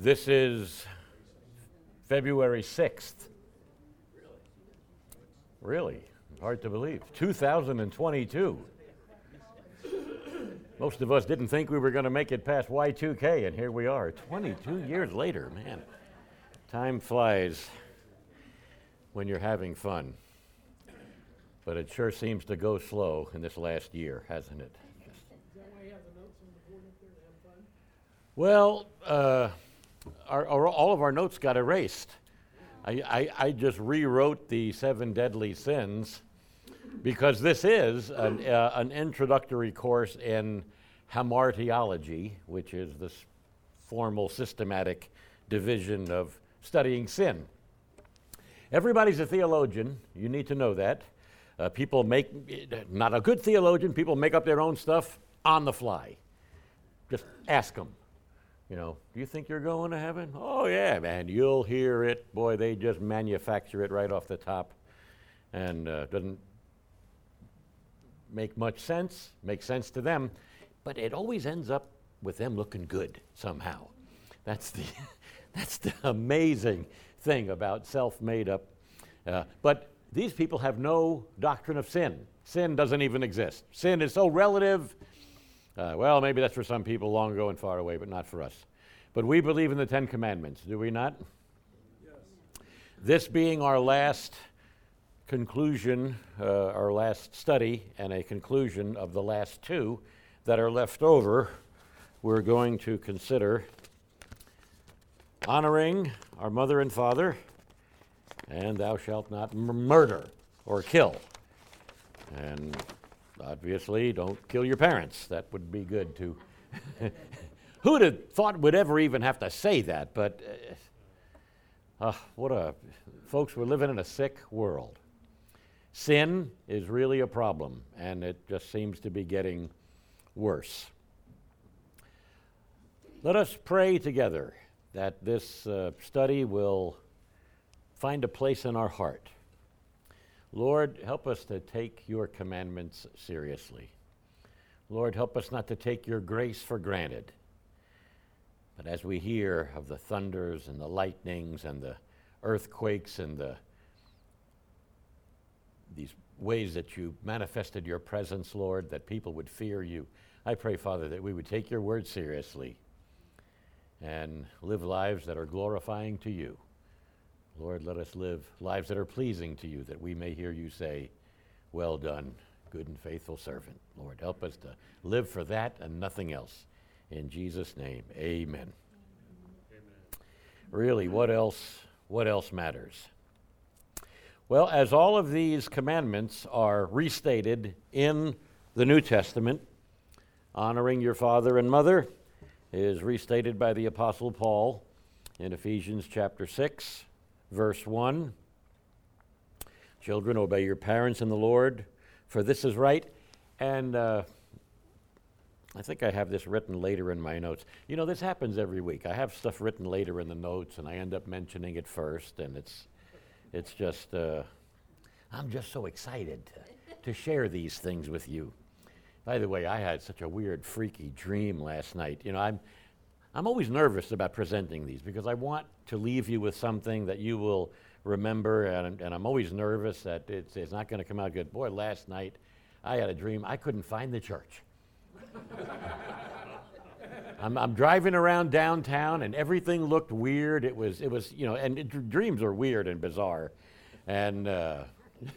This is February 6th. Really? Hard to believe. 2022. Most of us didn't think we were going to make it past Y2K, and here we are, 22 years later. Man, time flies when you're having fun. But it sure seems to go slow in this last year, hasn't it? Well, uh, our, our, all of our notes got erased. I, I, I, just rewrote the seven deadly sins because this is an, uh, an introductory course in hamartiology, which is this formal systematic division of studying sin. Everybody's a theologian. You need to know that. Uh, people make, not a good theologian, people make up their own stuff on the fly. Just ask them. You know, do you think you're going to heaven? Oh, yeah, man. You'll hear it. Boy, they just manufacture it right off the top. And uh, doesn't make much sense, makes sense to them, but it always ends up with them looking good somehow. That's the, that's the amazing thing about self made up. Uh, but these people have no doctrine of sin. Sin doesn't even exist. Sin is so relative, uh, well, maybe that's for some people long ago and far away, but not for us. But we believe in the Ten Commandments, do we not? Yes. This being our last conclusion, uh, our last study, and a conclusion of the last two that are left over, we're going to consider honoring our mother and father, and thou shalt not murder or kill. And obviously, don't kill your parents. That would be good to. Who'd have thought would ever even have to say that? But uh, uh, what a. Folks, we're living in a sick world. Sin is really a problem, and it just seems to be getting worse. Let us pray together that this uh, study will find a place in our heart Lord, help us to take your commandments seriously. Lord, help us not to take your grace for granted. But as we hear of the thunders and the lightnings and the earthquakes and the these ways that you manifested your presence, Lord, that people would fear you. I pray, Father, that we would take your word seriously and live lives that are glorifying to you. Lord, let us live lives that are pleasing to you, that we may hear you say, Well done, good and faithful servant. Lord, help us to live for that and nothing else. In Jesus' name, amen. amen. Really, what else, what else matters? Well, as all of these commandments are restated in the New Testament, honoring your father and mother is restated by the Apostle Paul in Ephesians chapter 6 verse 1. Children, obey your parents in the Lord, for this is right. And uh, I think I have this written later in my notes. You know, this happens every week. I have stuff written later in the notes, and I end up mentioning it first, and it's, it's just, uh, I'm just so excited to, to share these things with you. By the way, I had such a weird, freaky dream last night. You know, I'm, I'm always nervous about presenting these because I want to leave you with something that you will remember, and, and I'm always nervous that it's, it's not going to come out good. Boy, last night I had a dream. I couldn't find the church. I'm, I'm, driving around downtown, and everything looked weird. It was, it was, you know, and it, dreams are weird and bizarre, and uh,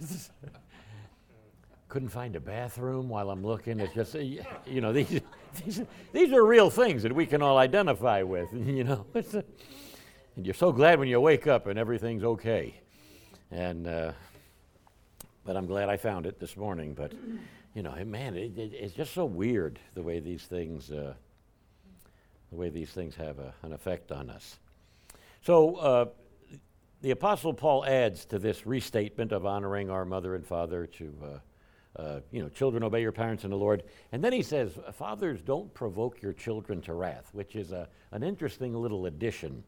couldn't find a bathroom while I'm looking. It's just, you know, these, these, these are real things that we can all identify with, you know. and you're so glad when you wake up and everything's okay. And, uh, but I'm glad I found it this morning. But, you know, man, it, it, it's just so weird the way these things, uh, the way these things have a, an effect on us. So, uh, the Apostle Paul adds to this restatement of honoring our mother and father to uh, you know, children obey your parents in the Lord. And then he says, fathers, don't provoke your children to wrath, which is a, an interesting little addition.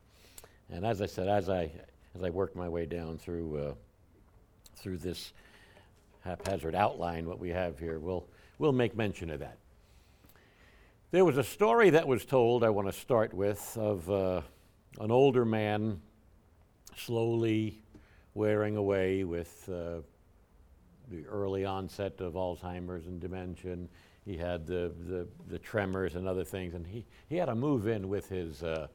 And as I said, as I as I worked my way down through uh, through this haphazard outline, what we have here, we'll we'll make mention of that. There was a story that was told. I want to start with of uh, an older man slowly wearing away with uh, the early onset of Alzheimer's and dementia. He had the, the, the, tremors and other things, and he, he had to move in with his, uh,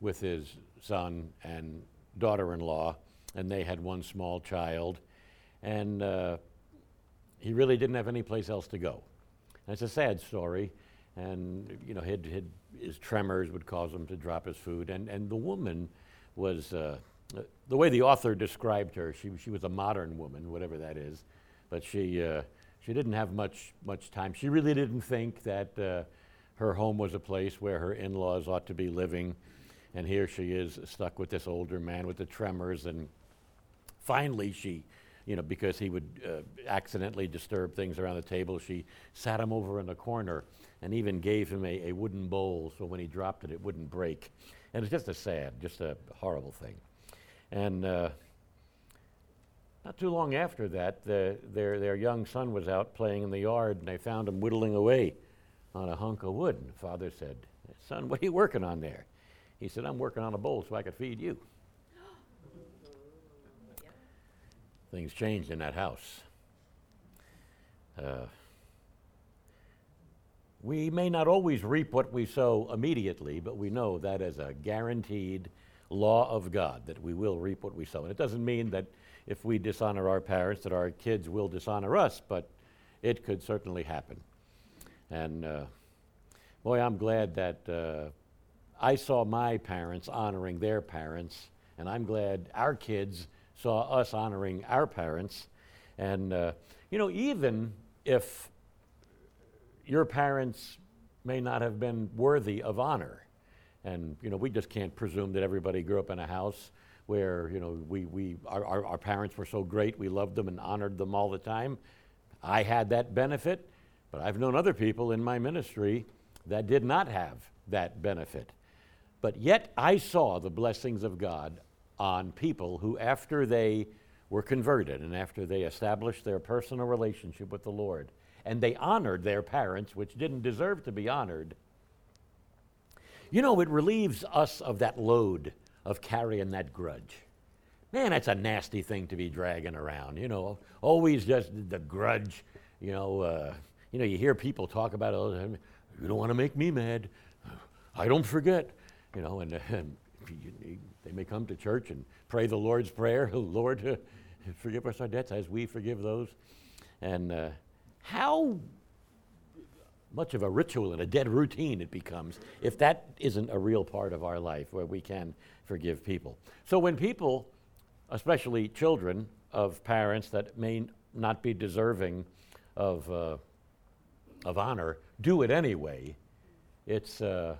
with his son and daughter in law, and they had one small child. And uh, he really didn't have any place else to go. And it's a sad story. And, you know, his tremors would cause him to drop his food. And, and the woman was, uh, the way the author described her, she, she was a modern woman, whatever that is. But she, uh, she didn't have much, much time. She really didn't think that uh, her home was a place where her in laws ought to be living. And here she is stuck with this older man with the tremors. And finally, she, you know, because he would uh, accidentally disturb things around the table, she sat him over in the corner and even gave him a, a wooden bowl so when he dropped it, it wouldn't break. And it's just a sad, just a horrible thing. And uh, not too long after that, the, their, their young son was out playing in the yard, and they found him whittling away on a hunk of wood. And the father said, Son, what are you working on there? He said, I'm working on a bowl so I could feed you. Things changed in that house. Uh, we may not always reap what we sow immediately, but we know that as a guaranteed law of God that we will reap what we sow. And it doesn't mean that if we dishonor our parents, that our kids will dishonor us, but it could certainly happen. And uh, boy, I'm glad that uh, I saw my parents honoring their parents, and I'm glad our kids saw us honoring our parents. And, uh, you know, even if your parents may not have been worthy of honor, and, you know, we just can't presume that everybody grew up in a house where, you know, we, we, our, our, our parents were so great, we loved them and honored them all the time. I had that benefit, but I've known other people in my ministry that did not have that benefit. But yet I saw the blessings of God on people who, after they were converted and after they established their personal relationship with the Lord, and they honored their parents, which didn't deserve to be honored, you know, it relieves us of that load of carrying that grudge. Man, that's a nasty thing to be dragging around. You know, always just the grudge. You know, uh, you know, you hear people talk about it. You don't want to make me mad. I don't forget. You know, and, and they may come to church and pray the Lord's prayer. Lord, uh, forgive us our debts as we forgive those. And uh, how much of a ritual and a dead routine it becomes if that isn't a real part of our life where we can forgive people. So when people, especially children of parents that may not be deserving of, uh, of honor, do it anyway, it's, uh,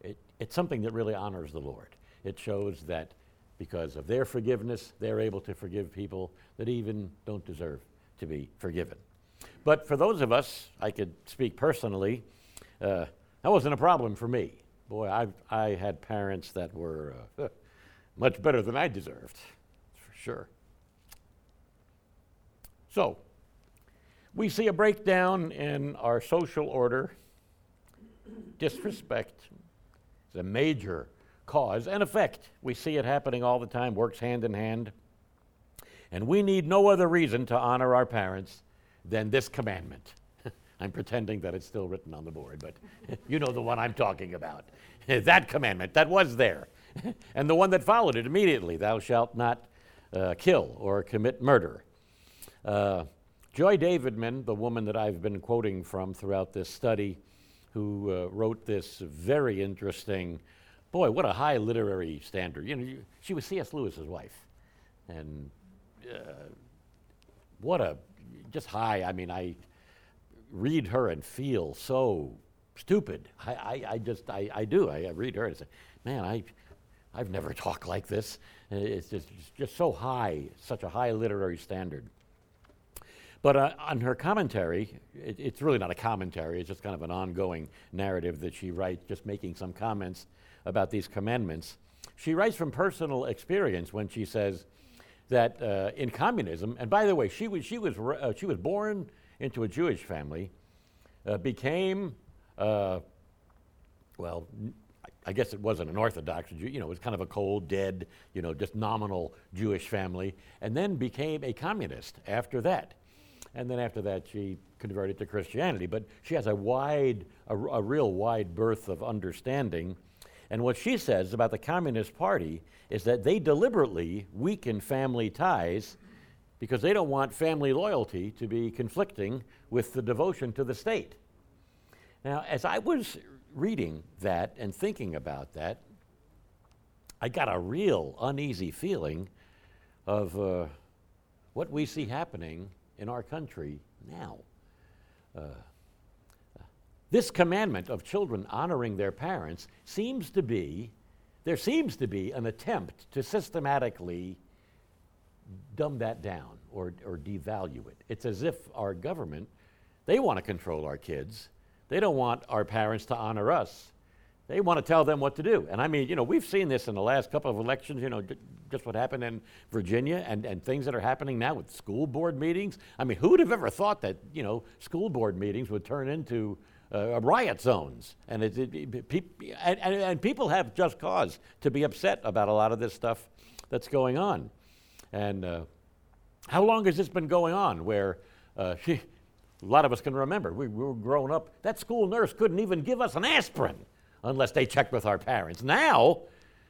it, it's something that really honors the Lord. It shows that because of their forgiveness, they're able to forgive people that even don't deserve to be forgiven. But for those of us, I could speak personally, uh, that wasn't a problem for me. Boy, I, I had parents that were uh, much better than I deserved, for sure. So, we see a breakdown in our social order. Disrespect is a major cause and effect. We see it happening all the time, works hand in hand. And we need no other reason to honor our parents than this commandment. I'm pretending that it's still written on the board, but you know the one I'm talking about. that commandment that was there. and the one that followed it immediately thou shalt not uh, kill or commit murder. Uh, Joy Davidman, the woman that I've been quoting from throughout this study, who uh, wrote this very interesting, boy, what a high literary standard. You know, you, she was C.S. Lewis's wife. And uh, what a just high. I mean, I read her and feel so stupid. I, I, I just, I, I do. I, read her and say, man, I, I've never talked like this. It's just, it's just so high, such a high literary standard. But uh, on her commentary, it, it's really not a commentary, it's just kind of an ongoing narrative that she writes, just making some comments about these commandments. She writes from personal experience when she says, that uh, in communism, and by the way, she was, she was, uh, she was born into a Jewish family, uh, became, uh, well, I, guess it wasn't an Orthodox Jew, you know, it was kind of a cold, dead, you know, just nominal Jewish family, and then became a communist after that. And then after that, she converted to Christianity. But she has a wide, a, a real wide berth of understanding. And what she says about the Communist Party is that they deliberately weaken family ties because they don't want family loyalty to be conflicting with the devotion to the state. Now, as I was reading that and thinking about that, I got a real uneasy feeling of uh, what we see happening in our country now. Uh, this commandment of children honoring their parents seems to be, there seems to be an attempt to systematically dumb that down or, or devalue it. It's as if our government, they want to control our kids. They don't want our parents to honor us. They want to tell them what to do. And I mean, you know, we've seen this in the last couple of elections, you know, just what happened in Virginia and, and things that are happening now with school board meetings. I mean, who would have ever thought that, you know, school board meetings would turn into uh, riot zones? And, it, it, it and, and, and people have just cause to be upset about a lot of this stuff that's going on. And uh, how long has this been going on where uh, a lot of us can remember, we, we were growing up, that school nurse couldn't even give us an aspirin unless they checked with our parents. Now,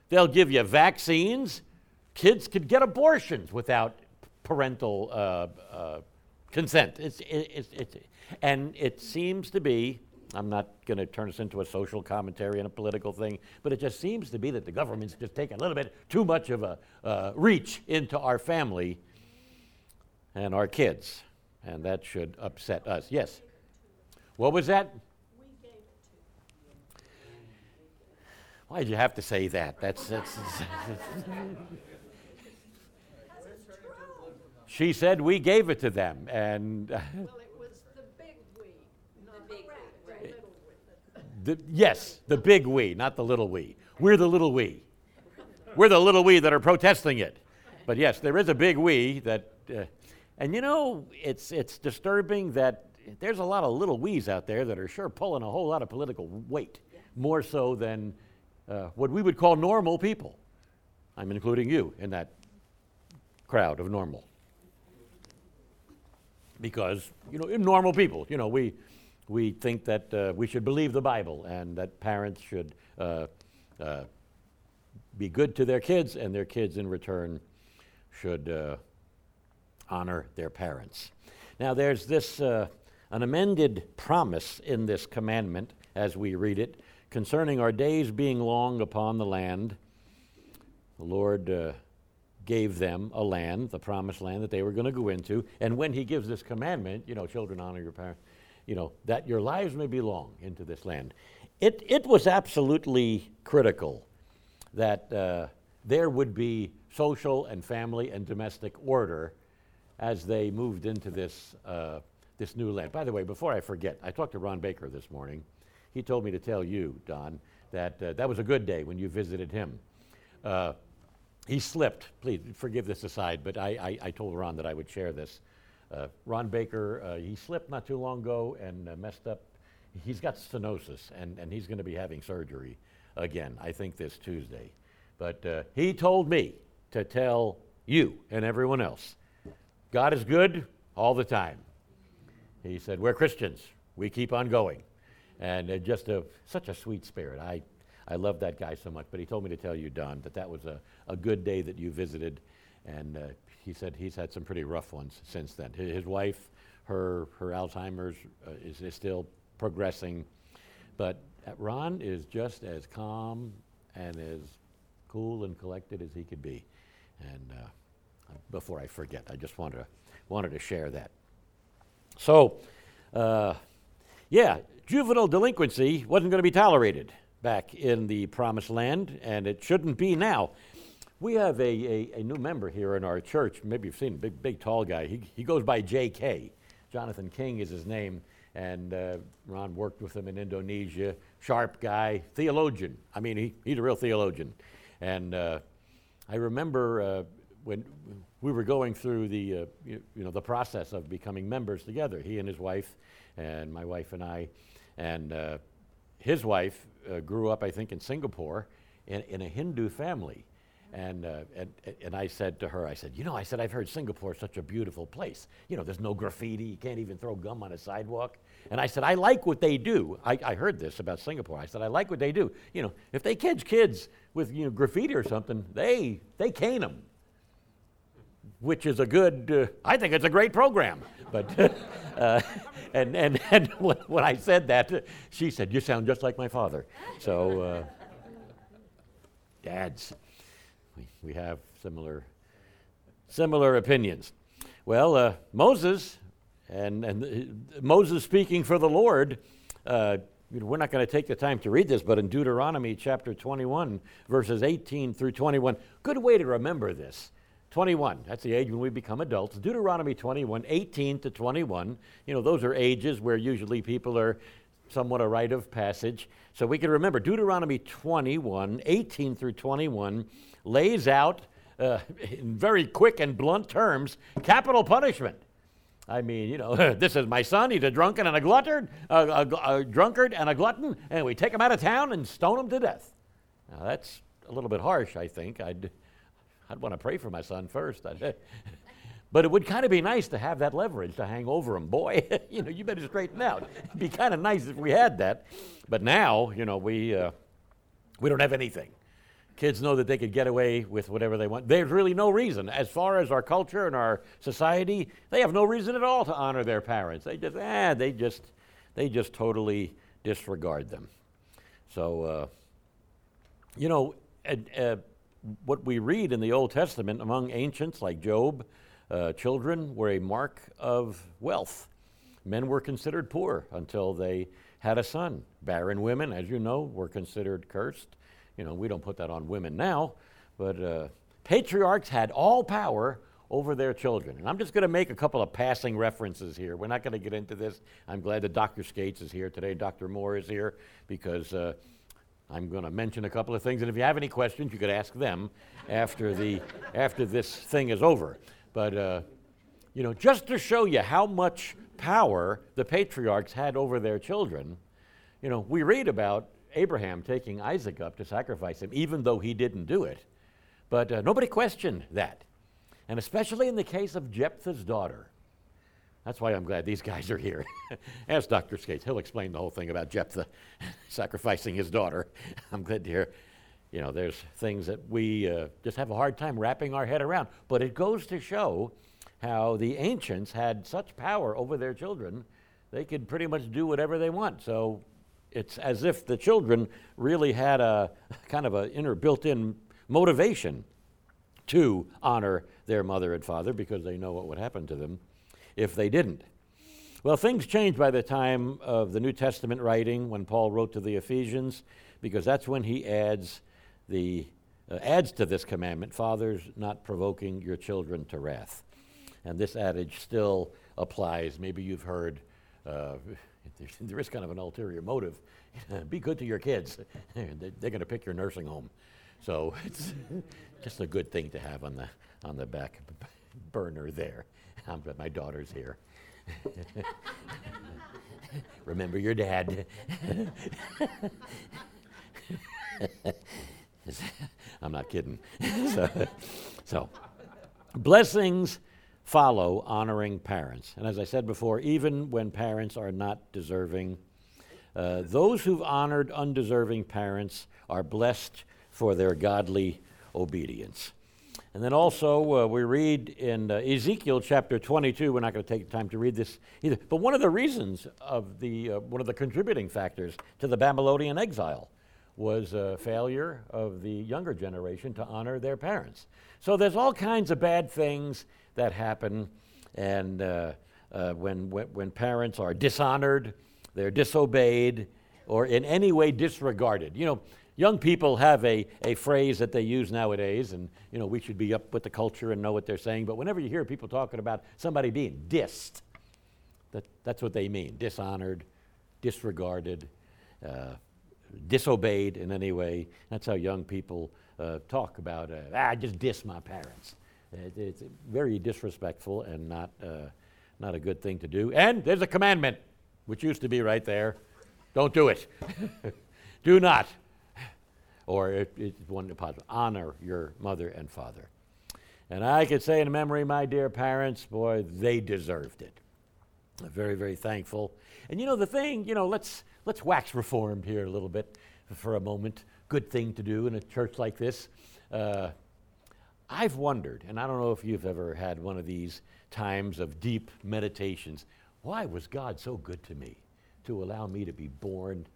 they'll give you vaccines. Kids could get abortions without parental uh, uh, consent. It's, it's, it's, and it seems to be, I'm not going to turn this into a social commentary and a political thing, but it just seems to be that the government's just taking a little bit too much of a uh, reach into our family and our kids. And that should upset us. Yes? What was that? Why'd you have to say that? That's, that's she said we gave it to them, and Well, it was the big we, not the big we, rat, the right. little we. The, yes, the big we, not the little we. We're the little we. We're the little we that are protesting it. But yes, there is a big we that, uh, and you know, it's it's disturbing that there's a lot of little we's out there that are sure pulling a whole lot of political weight, more so than uh, what we would call normal people. I'm including you in that crowd of normal. Because, you know, normal people, you know, we, we think that uh, we should believe the Bible and that parents should uh, uh, be good to their kids and their kids in return should uh, honor their parents. Now, there's this, uh, an amended promise in this commandment as we read it concerning our days being long upon the land. The Lord uh, gave them a land, the promised land that they were going to go into. And when He gives this commandment, you know, children honor your parents, you know, that your lives may be long into this land. It, it was absolutely critical that uh, there would be social and family and domestic order as they moved into this, uh, this new land. By the way, before I forget, I talked to Ron Baker this morning. He told me to tell you, Don, that uh, that was a good day when you visited him. Uh, he slipped. Please forgive this aside, but I, I, I told Ron that I would share this. Uh, Ron Baker, uh, he slipped not too long ago and uh, messed up. He's got stenosis, and, and he's going to be having surgery again, I think this Tuesday. But uh, he told me to tell you and everyone else God is good all the time. He said, We're Christians, we keep on going. And uh, just a, such a sweet spirit. I, I love that guy so much. But he told me to tell you, Don, that that was a, a good day that you visited. And uh, he said he's had some pretty rough ones since then. His, his wife, her, her Alzheimer's uh, is, is still progressing. But uh, Ron is just as calm and as cool and collected as he could be. And uh, before I forget, I just wanted to, wanted to share that. So, uh, yeah, juvenile delinquency wasn't going to be tolerated back in the promised land, and it shouldn't be now. We have a, a, a new member here in our church. Maybe you've seen him, big, big, tall guy. He, he goes by J.K. Jonathan King is his name, and uh, Ron worked with him in Indonesia. Sharp guy, theologian. I mean, he, he's a real theologian. And uh, I remember uh, when we were going through the, uh, you, you know, the process of becoming members together, he and his wife, and my wife and I, and uh, his wife uh, grew up, I think, in Singapore in, in a Hindu family. And, uh, and, and I said to her, I said, you know, I said, I've heard Singapore is such a beautiful place. You know, there's no graffiti, you can't even throw gum on a sidewalk. And I said, I like what they do. I, I heard this about Singapore. I said, I like what they do. You know, if they catch kids with you know, graffiti or something, they, they cane them, which is a good, uh, I think it's a great program. But, uh, and, and, and when I said that, she said, You sound just like my father. So, uh, dads, we, have similar, similar opinions. Well, uh, Moses, and, and Moses speaking for the Lord, uh, we're not going to take the time to read this, but in Deuteronomy chapter 21, verses 18 through 21, good way to remember this. 21, that's the age when we become adults. Deuteronomy 21, 18 to 21, you know, those are ages where usually people are somewhat a rite of passage. So we can remember Deuteronomy 21, 18 through 21, lays out uh, in very quick and blunt terms capital punishment. I mean, you know, this is my son. He's a drunken and a glutton, a, a, a drunkard and a glutton, and we take him out of town and stone him to death. Now that's a little bit harsh, I think. I'd, I'd want to pray for my son first. but it would kind of be nice to have that leverage to hang over him. Boy, you know, you better straighten out. It'd be kind of nice if we had that. But now, you know, we, uh, we don't have anything kids know that they could get away with whatever they want. There's really no reason. As far as our culture and our society, they have no reason at all to honor their parents. They just, ah, they just, they just totally disregard them. So, uh, you know, uh, what we read in the Old Testament among ancients like Job, uh, children were a mark of wealth. Men were considered poor until they had a son. Barren women, as you know, were considered cursed. You know, we don't put that on women now, but uh, patriarchs had all power over their children. And I'm just going to make a couple of passing references here. We're not going to get into this. I'm glad that Dr. Skates is here today. Dr. Moore is here because uh, I'm going to mention a couple of things. And if you have any questions, you could ask them after, the, after this thing is over. But, uh, you know, just to show you how much power the patriarchs had over their children, you know, we read about Abraham taking Isaac up to sacrifice him, even though he didn't do it. But uh, nobody questioned that. And especially in the case of Jephthah's daughter. That's why I'm glad these guys are here. Ask Dr. Skates. He'll explain the whole thing about Jephthah sacrificing his daughter. I'm glad to hear. You know, there's things that we uh, just have a hard time wrapping our head around. But it goes to show how the ancients had such power over their children, they could pretty much do whatever they want. So it's as if the children really had a kind of an inner built in motivation to honor their mother and father because they know what would happen to them if they didn't. Well, things changed by the time of the New Testament writing when Paul wrote to the Ephesians because that's when he adds the uh, adds to this commandment fathers not provoking your children to wrath. And this adage still applies. Maybe you've heard uh, there is kind of an ulterior motive. Be good to your kids. They're going to pick your nursing home. So it's just a good thing to have on the, on the back burner there. I'm, my daughter's here. Remember your dad. I'm not kidding. so, so, blessings follow honoring parents. And as I said before, even when parents are not deserving, uh, those who've honored undeserving parents are blessed for their godly obedience. And then also, uh, we read in uh, Ezekiel chapter 22, we're not going to take the time to read this either, but one of the reasons of the, uh, one of the contributing factors to the Babylonian exile was a failure of the younger generation to honor their parents. So there's all kinds of bad things that happen. And uh, uh, when, when, parents are dishonored, they're disobeyed, or in any way disregarded. You know, young people have a, a phrase that they use nowadays, and you know, we should be up with the culture and know what they're saying. But whenever you hear people talking about somebody being dissed, that, that's what they mean dishonored, disregarded, uh, disobeyed in any way. That's how young people uh, talk about, uh, I just diss my parents. It, it's very disrespectful and not, uh, not a good thing to do. And there's a commandment, which used to be right there don't do it. Do not. Or it, it's one positive. Honor your mother and father. And I could say in memory, my dear parents, boy, they deserved it. I'm very, very thankful. And you know, the thing, you know, let's, let's wax reformed here a little bit for a moment. Good thing to do in a church like this. Uh, I've wondered, and I don't know if you've ever had one of these times of deep meditations, why was God so good to me to allow me to be born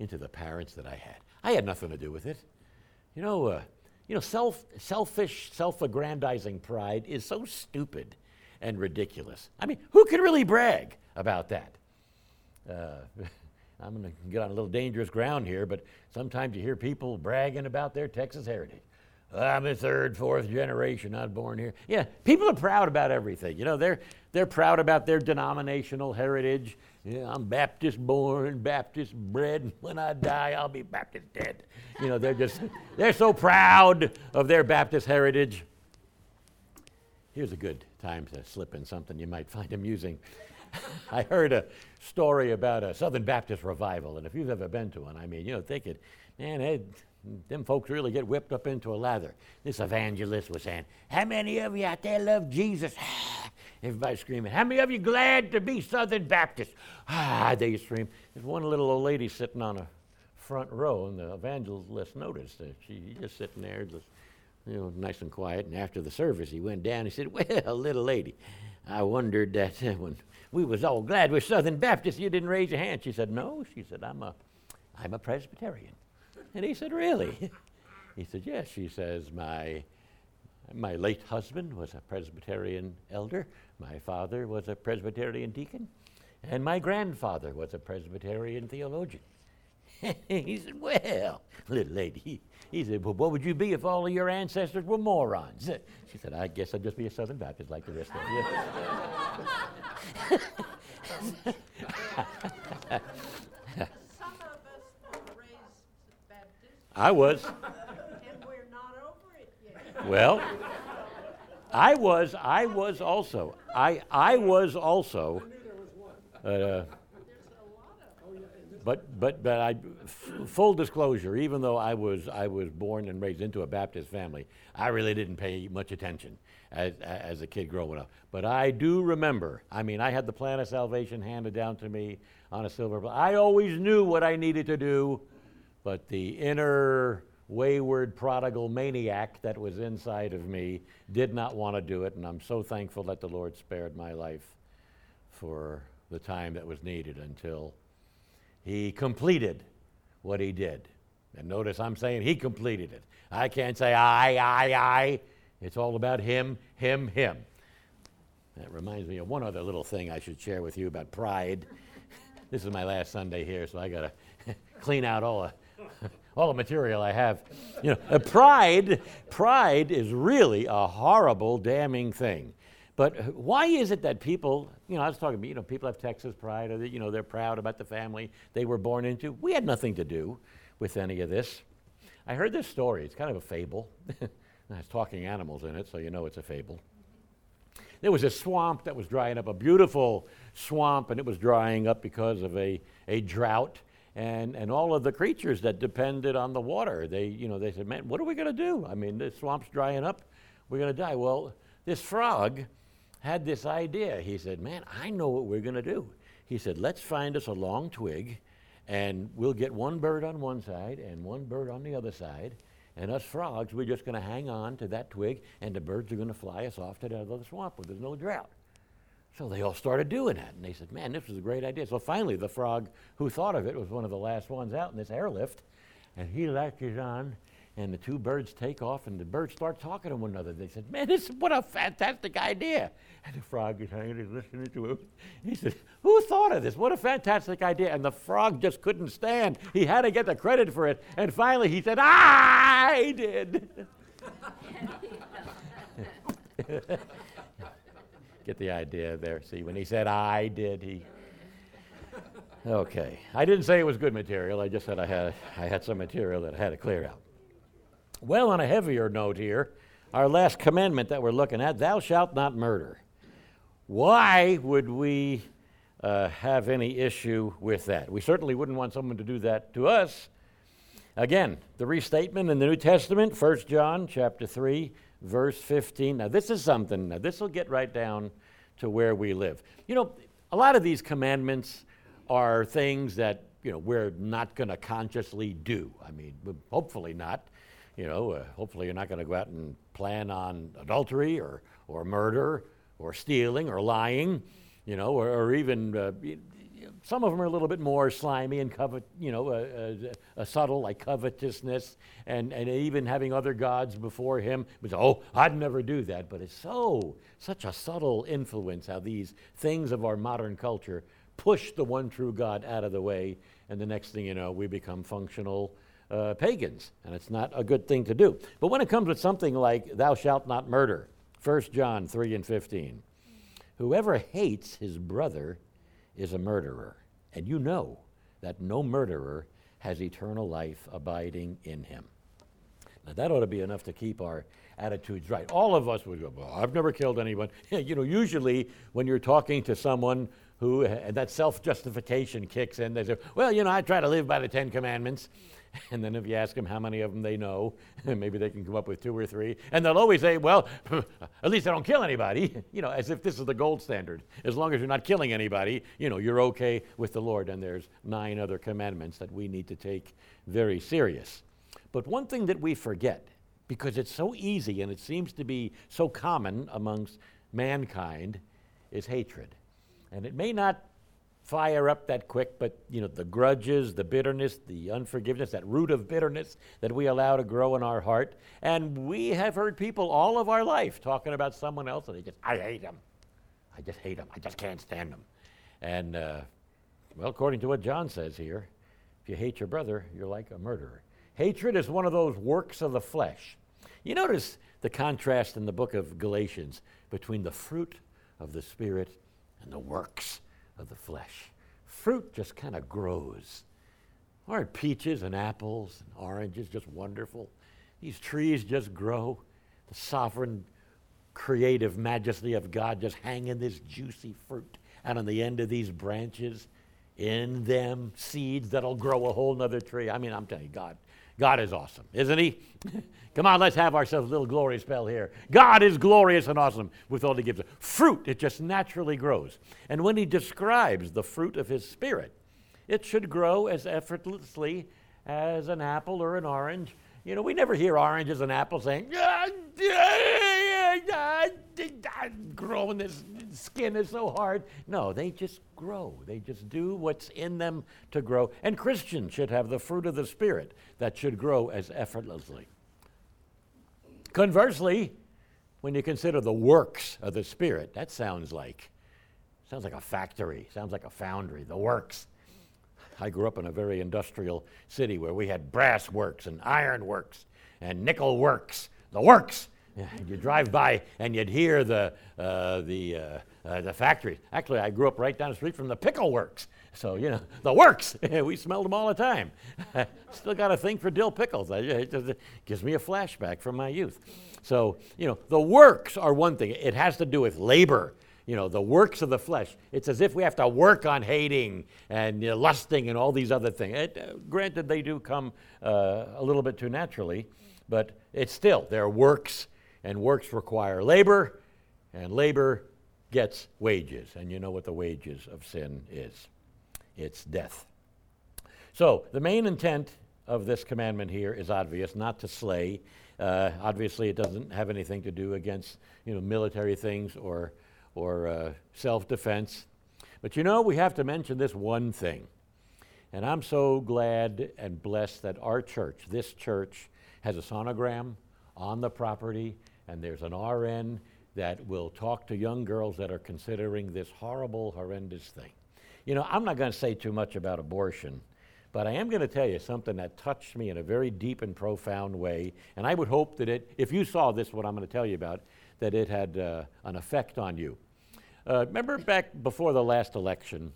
into the parents that I had? I had nothing to do with it. You know, uh, you know, self, selfish, self-aggrandizing pride is so stupid and ridiculous. I mean, who can really brag about that? Uh, I'm going to get on a little dangerous ground here, but sometimes you hear people bragging about their Texas heritage. I'm a third, fourth generation, not born here. Yeah, people are proud about everything. You know, they're, they're proud about their denominational heritage. Yeah, I'm Baptist born, Baptist bred, when I die, I'll be Baptist dead. You know, they're just, they're so proud of their Baptist heritage. Here's a good time to slip in something you might find amusing. I heard a story about a Southern Baptist revival, and if you've ever been to one, I mean, you know, think it, man, it, them folks really get whipped up into a lather. This evangelist was saying, How many of you out there love Jesus? Everybody screaming, How many of you glad to be Southern Baptist? Ah, they scream. There's one little old lady sitting on a front row, and the evangelist noticed that she just sitting there, just, you know, nice and quiet. And after the service, he went down. He said, "Well, little lady, I wondered that when we was all glad we're Southern Baptists, you didn't raise your hand." She said, "No." She said, "I'm a, I'm a Presbyterian." And he said, Really? He said, Yes. She says, My, my late husband was a Presbyterian elder, my father was a Presbyterian deacon, and my grandfather was a Presbyterian theologian. he said, Well, little lady, he, said, Well, what would you be if all of your ancestors were morons? She said, I guess I'd just be a Southern Baptist like the rest of you. I was. And we're not over it yet. Well, I was. I was also. I I was also. Uh, but but but I, f- full disclosure, even though I was I was born and raised into a Baptist family, I really didn't pay much attention as as a kid growing up. But I do remember. I mean, I had the plan of salvation handed down to me on a silver. I always knew what I needed to do but the inner wayward prodigal maniac that was inside of me did not want to do it, and I'm so thankful that the Lord spared my life for the time that was needed until He completed what He did. And notice I'm saying He completed it. I can't say I, I, I. It's all about Him, Him, Him. That reminds me of one other little thing I should share with you about pride. this is my last Sunday here, so I got to clean out all the all the material I have. You know, uh, pride, pride is really a horrible, damning thing. But why is it that people, you know, I was talking about, you know, people have Texas pride, or, you know, they're proud about the family they were born into. We had nothing to do with any of this. I heard this story. It's kind of a fable. it has talking animals in it, so you know it's a fable. There was a swamp that was drying up, a beautiful swamp, and it was drying up because of a, a drought and, and all of the creatures that depended on the water. They, you know, they said, man, what are we going to do? I mean, the swamp's drying up. We're going to die. Well, this frog had this idea. He said, man, I know what we're going to do. He said, let's find us a long twig, and we'll get one bird on one side and one bird on the other side. And us frogs, we're just going to hang on to that twig, and the birds are going to fly us off to the other swamp where there's no drought. So they all started doing that. And they said, man, this was a great idea. So finally, the frog who thought of it was one of the last ones out in this airlift. And he latches on, and the two birds take off, and the birds start talking to one another. They said, man, this is what a fantastic idea. And the frog is hanging, he's listening to him. He said, who thought of this? What a fantastic idea. And the frog just couldn't stand. He had to get the credit for it. And finally, he said, I did. Get the idea there. See, when he said I did, he. Okay. I didn't say it was good material. I just said I had, I had some material that I had to clear out. Well, on a heavier note here, our last commandment that we're looking at thou shalt not murder. Why would we uh, have any issue with that? We certainly wouldn't want someone to do that to us. Again, the restatement in the New Testament, 1 John chapter 3, verse 15. Now, this is something, now, this will get right down to where we live. You know, a lot of these commandments are things that, you know, we're not going to consciously do. I mean, hopefully not. You know, uh, hopefully you're not going to go out and plan on adultery or, or murder or stealing or lying, you know, or, or even uh, some of them are a little bit more slimy and covet, you know, a, a, subtle like covetousness and, and even having other gods before him. Oh, I'd never do that. But it's so such a subtle influence how these things of our modern culture push the one true God out of the way, and the next thing you know, we become functional uh, pagans, and it's not a good thing to do. But when it comes with something like "Thou shalt not murder," 1 John 3 and 15, whoever hates his brother is a murderer. And you know that no murderer has eternal life abiding in him. Now, that ought to be enough to keep our attitudes right. All of us would go, well, I've never killed anyone. you know, usually when you're talking to someone who, and that self justification kicks in, they say, well, you know, I try to live by the Ten Commandments. And then if you ask them how many of them they know, maybe they can come up with two or three. And they'll always say, well, at least I don't kill anybody, you know, as if this is the gold standard. As long as you're not killing anybody, you know, you're okay with the Lord. And there's nine other commandments that we need to take very serious. But one thing that we forget, because it's so easy and it seems to be so common amongst mankind, is hatred. And it may not fire up that quick, but you know, the grudges, the bitterness, the unforgiveness, that root of bitterness that we allow to grow in our heart. And we have heard people all of our life talking about someone else, and they just, I hate them. I just hate them. I just can't stand them. And, uh, well, according to what John says here, if you hate your brother, you're like a murderer. Hatred is one of those works of the flesh. You notice the contrast in the book of Galatians between the fruit of the Spirit and the works of the flesh. Fruit just kind of grows. Aren't peaches and apples and oranges just wonderful? These trees just grow. The sovereign, creative majesty of God just hanging this juicy fruit out on the end of these branches. In them, seeds that'll grow a whole nother tree. I mean, I'm telling you, God, God is awesome, isn't He? Come on, let's have ourselves a little glory spell here. God is glorious and awesome with all He gives us. Fruit, it just naturally grows. And when He describes the fruit of His Spirit, it should grow as effortlessly as an apple or an orange. You know, we never hear oranges and apples saying, growing this skin is so hard. No, they just grow. They just do what's in them to grow. And Christians should have the fruit of the Spirit that should grow as effortlessly. Conversely, when you consider the works of the Spirit, that sounds like sounds like a factory, sounds like a foundry, the works. I grew up in a very industrial city where we had brass works and iron works and nickel works, the works. You drive by and you'd hear the, uh, the, uh, uh, the factory. Actually, I grew up right down the street from the pickle works. So, you know, the works. we smelled them all the time. Still got a thing for dill pickles. It gives me a flashback from my youth. So, you know, the works are one thing. It has to do with labor. You know, the works of the flesh. It's as if we have to work on hating and you know, lusting and all these other things. It, uh, granted, they do come uh, a little bit too naturally, but it's still, they're works, and works require labor, and labor gets wages. And you know what the wages of sin is it's death. So, the main intent of this commandment here is obvious not to slay. Uh, obviously, it doesn't have anything to do against you know, military things or, or uh, self defense. But you know, we have to mention this one thing. And I'm so glad and blessed that our church, this church, has a sonogram on the property, and there's an RN that will talk to young girls that are considering this horrible, horrendous thing. You know, I'm not going to say too much about abortion, but I am going to tell you something that touched me in a very deep and profound way. And I would hope that it, if you saw this, what I'm going to tell you about, that it had uh, an effect on you. Uh, remember back before the last election,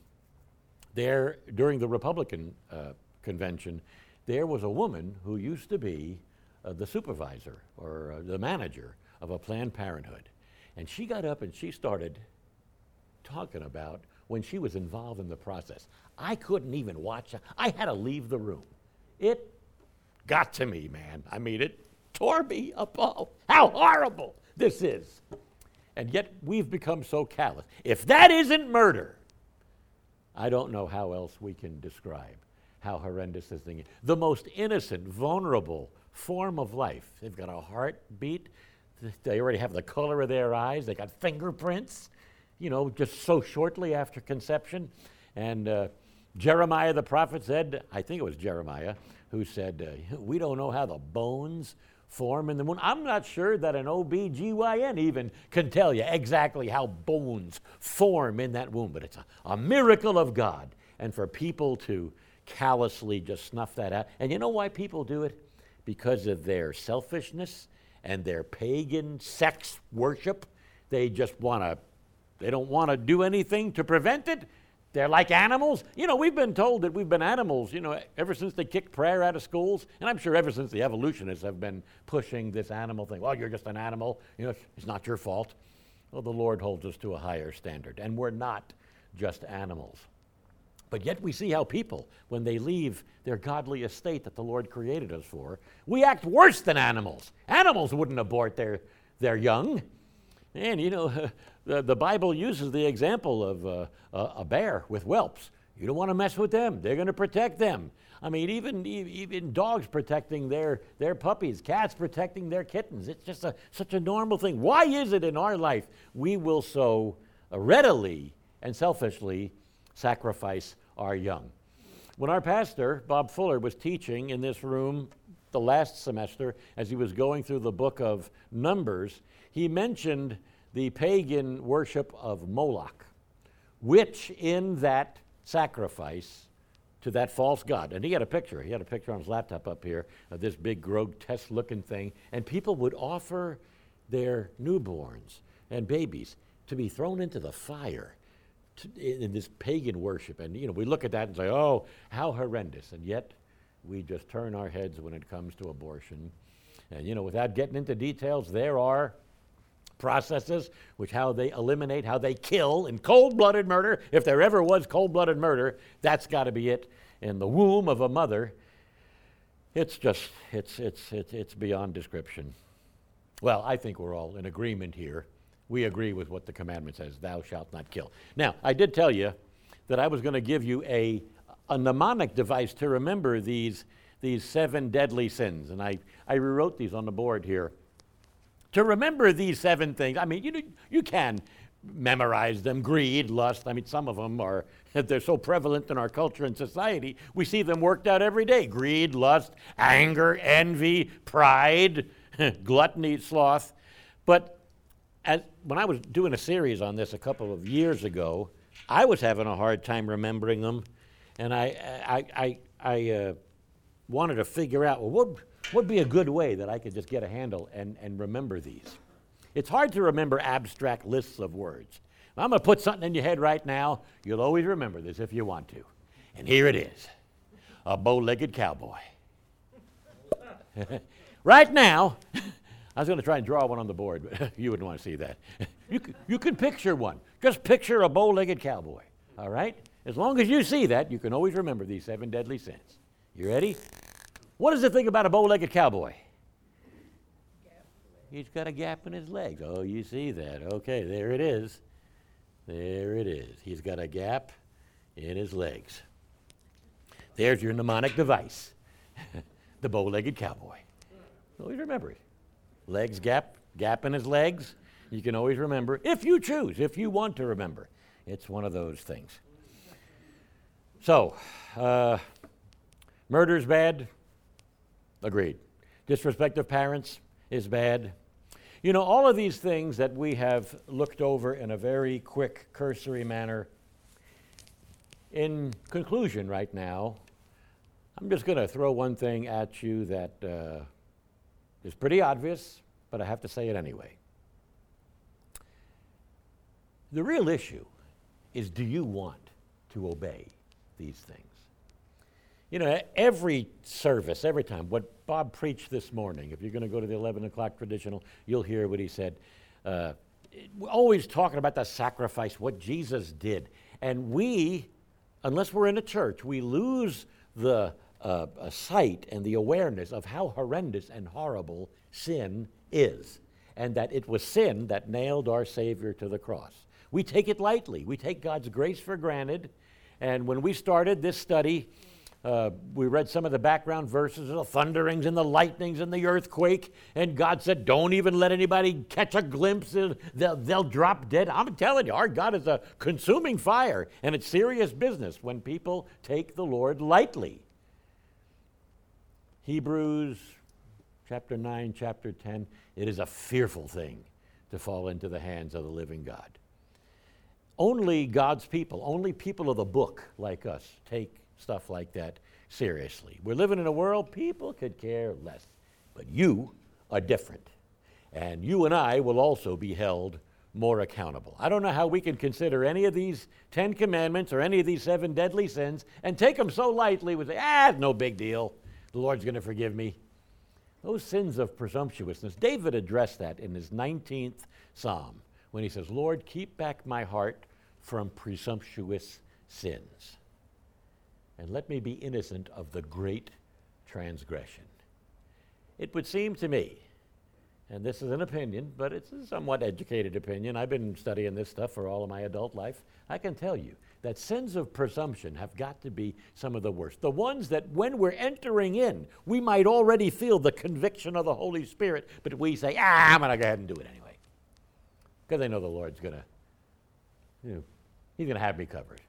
there, during the Republican uh, convention, there was a woman who used to be uh, the supervisor or uh, the manager of a Planned Parenthood. And she got up and she started talking about when she was involved in the process. I couldn't even watch. I had to leave the room. It got to me, man. I mean, it tore me apart. How horrible this is. And yet we've become so callous. If that isn't murder, I don't know how else we can describe how horrendous this thing is. The most innocent, vulnerable form of life. They've got a heartbeat. They already have the color of their eyes. They got fingerprints, you know, just so shortly after conception. And uh, Jeremiah the prophet said, I think it was Jeremiah, who said, uh, We don't know how the bones form in the womb. I'm not sure that an OB-GYN even can tell you exactly how bones form in that womb, but it's a, a miracle of God. And for people to callously just snuff that out. And you know why people do it? Because of their selfishness and their pagan sex worship. They just want to, they don't want to do anything to prevent it. They're like animals. You know, we've been told that we've been animals, you know, ever since they kicked prayer out of schools. And I'm sure ever since the evolutionists have been pushing this animal thing. Well, you're just an animal. You know, it's not your fault. Well, the Lord holds us to a higher standard. And we're not just animals. But yet we see how people, when they leave their godly estate that the Lord created us for, we act worse than animals. Animals wouldn't abort their, their young. And you know, the, the Bible uses the example of uh, a, bear with whelps. You don't want to mess with them, they're going to protect them. I mean, even, even dogs protecting their, their puppies, cats protecting their kittens. It's just a, such a normal thing. Why is it in our life we will so readily and selfishly sacrifice our young? When our pastor, Bob Fuller, was teaching in this room the last semester as he was going through the book of Numbers, he mentioned the pagan worship of Moloch, which in that sacrifice to that false god, and he had a picture, he had a picture on his laptop up here of this big grotesque looking thing, and people would offer their newborns and babies to be thrown into the fire to, in this pagan worship. And, you know, we look at that and say, oh, how horrendous. And yet, we just turn our heads when it comes to abortion. And, you know, without getting into details, there are processes which how they eliminate, how they kill in cold-blooded murder. If there ever was cold-blooded murder, that's got to be it. In the womb of a mother, it's just, it's, it's, it's, it's beyond description. Well, I think we're all in agreement here. We agree with what the commandment says, thou shalt not kill. Now, I did tell you that I was going to give you a, a mnemonic device to remember these, these seven deadly sins. And I, I rewrote these on the board here to remember these seven things. I mean, you, you can memorize them greed, lust. I mean, some of them are, they're so prevalent in our culture and society, we see them worked out every day greed, lust, anger, envy, pride, gluttony, sloth. But as, when I was doing a series on this a couple of years ago, I was having a hard time remembering them. And I, I, I, I uh, wanted to figure out, well, what would be a good way that I could just get a handle and, and remember these? It's hard to remember abstract lists of words. I'm going to put something in your head right now. You'll always remember this if you want to. And here it is a bow legged cowboy. right now, I was going to try and draw one on the board, but you wouldn't want to see that. you, can, you can picture one. Just picture a bow legged cowboy, all right? As long as you see that, you can always remember these seven deadly sins. You ready? What does it think about a bow legged cowboy? He's got a gap in his legs. Oh, you see that. Okay, there it is. There it is. He's got a gap in his legs. There's your mnemonic device the bow legged cowboy. Always remember it. Legs gap, gap in his legs. You can always remember, if you choose, if you want to remember. It's one of those things. So, uh, murder's bad, Agreed. Disrespect of parents is bad. You know, all of these things that we have looked over in a very quick, cursory manner. In conclusion, right now, I'm just going to throw one thing at you that uh, is pretty obvious, but I have to say it anyway. The real issue is do you want to obey these things? You know, every service, every time, what Bob preached this morning, if you're going to go to the 11 o'clock traditional, you'll hear what he said. Uh, always talking about the sacrifice, what Jesus did. And we, unless we're in a church, we lose the uh, a sight and the awareness of how horrendous and horrible sin is, and that it was sin that nailed our Savior to the cross. We take it lightly. We take God's grace for granted. And when we started this study, uh, we read some of the background verses, of the thunderings and the lightnings and the earthquake, and God said, Don't even let anybody catch a glimpse, they'll, they'll drop dead. I'm telling you, our God is a consuming fire, and it's serious business when people take the Lord lightly. Hebrews chapter 9, chapter 10, it is a fearful thing to fall into the hands of the living God. Only God's people, only people of the book like us take stuff like that seriously. We're living in a world people could care less. But you are different. And you and I will also be held more accountable. I don't know how we can consider any of these Ten Commandments or any of these seven deadly sins and take them so lightly. Say, ah, no big deal. The Lord's going to forgive me. Those sins of presumptuousness, David addressed that in his 19th Psalm when he says, Lord, keep back my heart from presumptuous sins and let me be innocent of the great transgression. It would seem to me, and this is an opinion, but it's a somewhat educated opinion. I've been studying this stuff for all of my adult life. I can tell you that sins of presumption have got to be some of the worst. The ones that when we're entering in, we might already feel the conviction of the Holy Spirit, but we say, ah, I'm going to go ahead and do it anyway. Because I know the Lord's going to, you know, He's going to have me covered.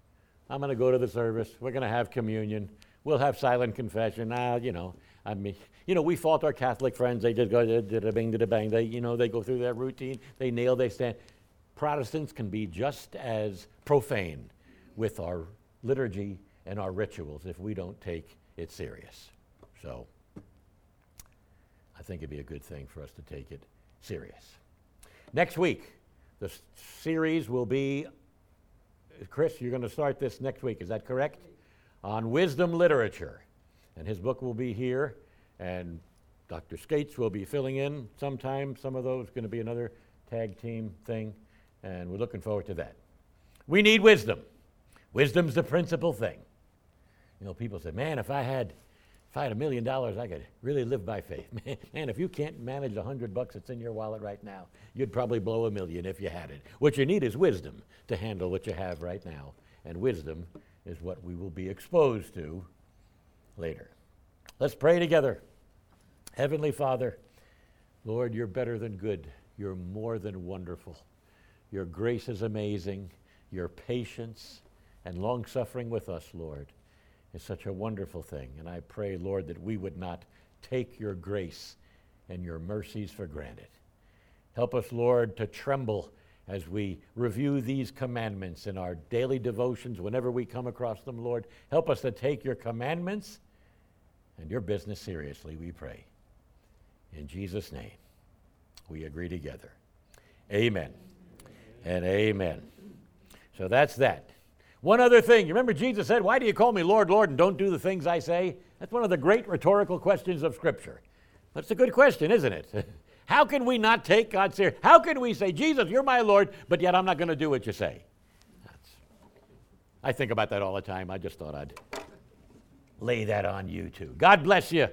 I'm going to go to the service. We're going to have communion. We'll have silent confession. Ah, you know, I mean, you know, we fault our Catholic friends. They just go da bing da bang. They, you know, they go through their routine. They kneel. They stand. Protestants can be just as profane with our liturgy and our rituals if we don't take it serious. So, I think it'd be a good thing for us to take it serious. Next week, the series will be Chris, you're going to start this next week, is that correct? On wisdom literature. And his book will be here, and Dr. Skates will be filling in sometime. Some of those going to be another tag team thing, and we're looking forward to that. We need wisdom. Wisdom's the principal thing. You know, people say, man, if I had if I had a million dollars, I could really live by faith. Man, if you can't manage a hundred bucks that's in your wallet right now, you'd probably blow a million if you had it. What you need is wisdom to handle what you have right now. And wisdom is what we will be exposed to later. Let's pray together. Heavenly Father, Lord, you're better than good. You're more than wonderful. Your grace is amazing. Your patience and long suffering with us, Lord is such a wonderful thing. And I pray, Lord, that we would not take your grace and your mercies for granted. Help us, Lord, to tremble as we review these commandments in our daily devotions whenever we come across them, Lord. Help us to take your commandments and your business seriously, we pray. In Jesus' name, we agree together. Amen and amen. So that's that. One other thing, you remember Jesus said, Why do you call me Lord, Lord, and don't do the things I say? That's one of the great rhetorical questions of Scripture. That's a good question, isn't it? How can we not take God serious? How can we say, Jesus, you're my Lord, but yet I'm not going to do what you say? That's, I think about that all the time. I just thought I'd lay that on you too. God bless you.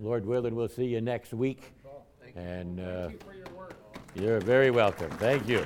Lord willing, we'll see you next week. Thank and uh, you for your work. you're very welcome. Thank you.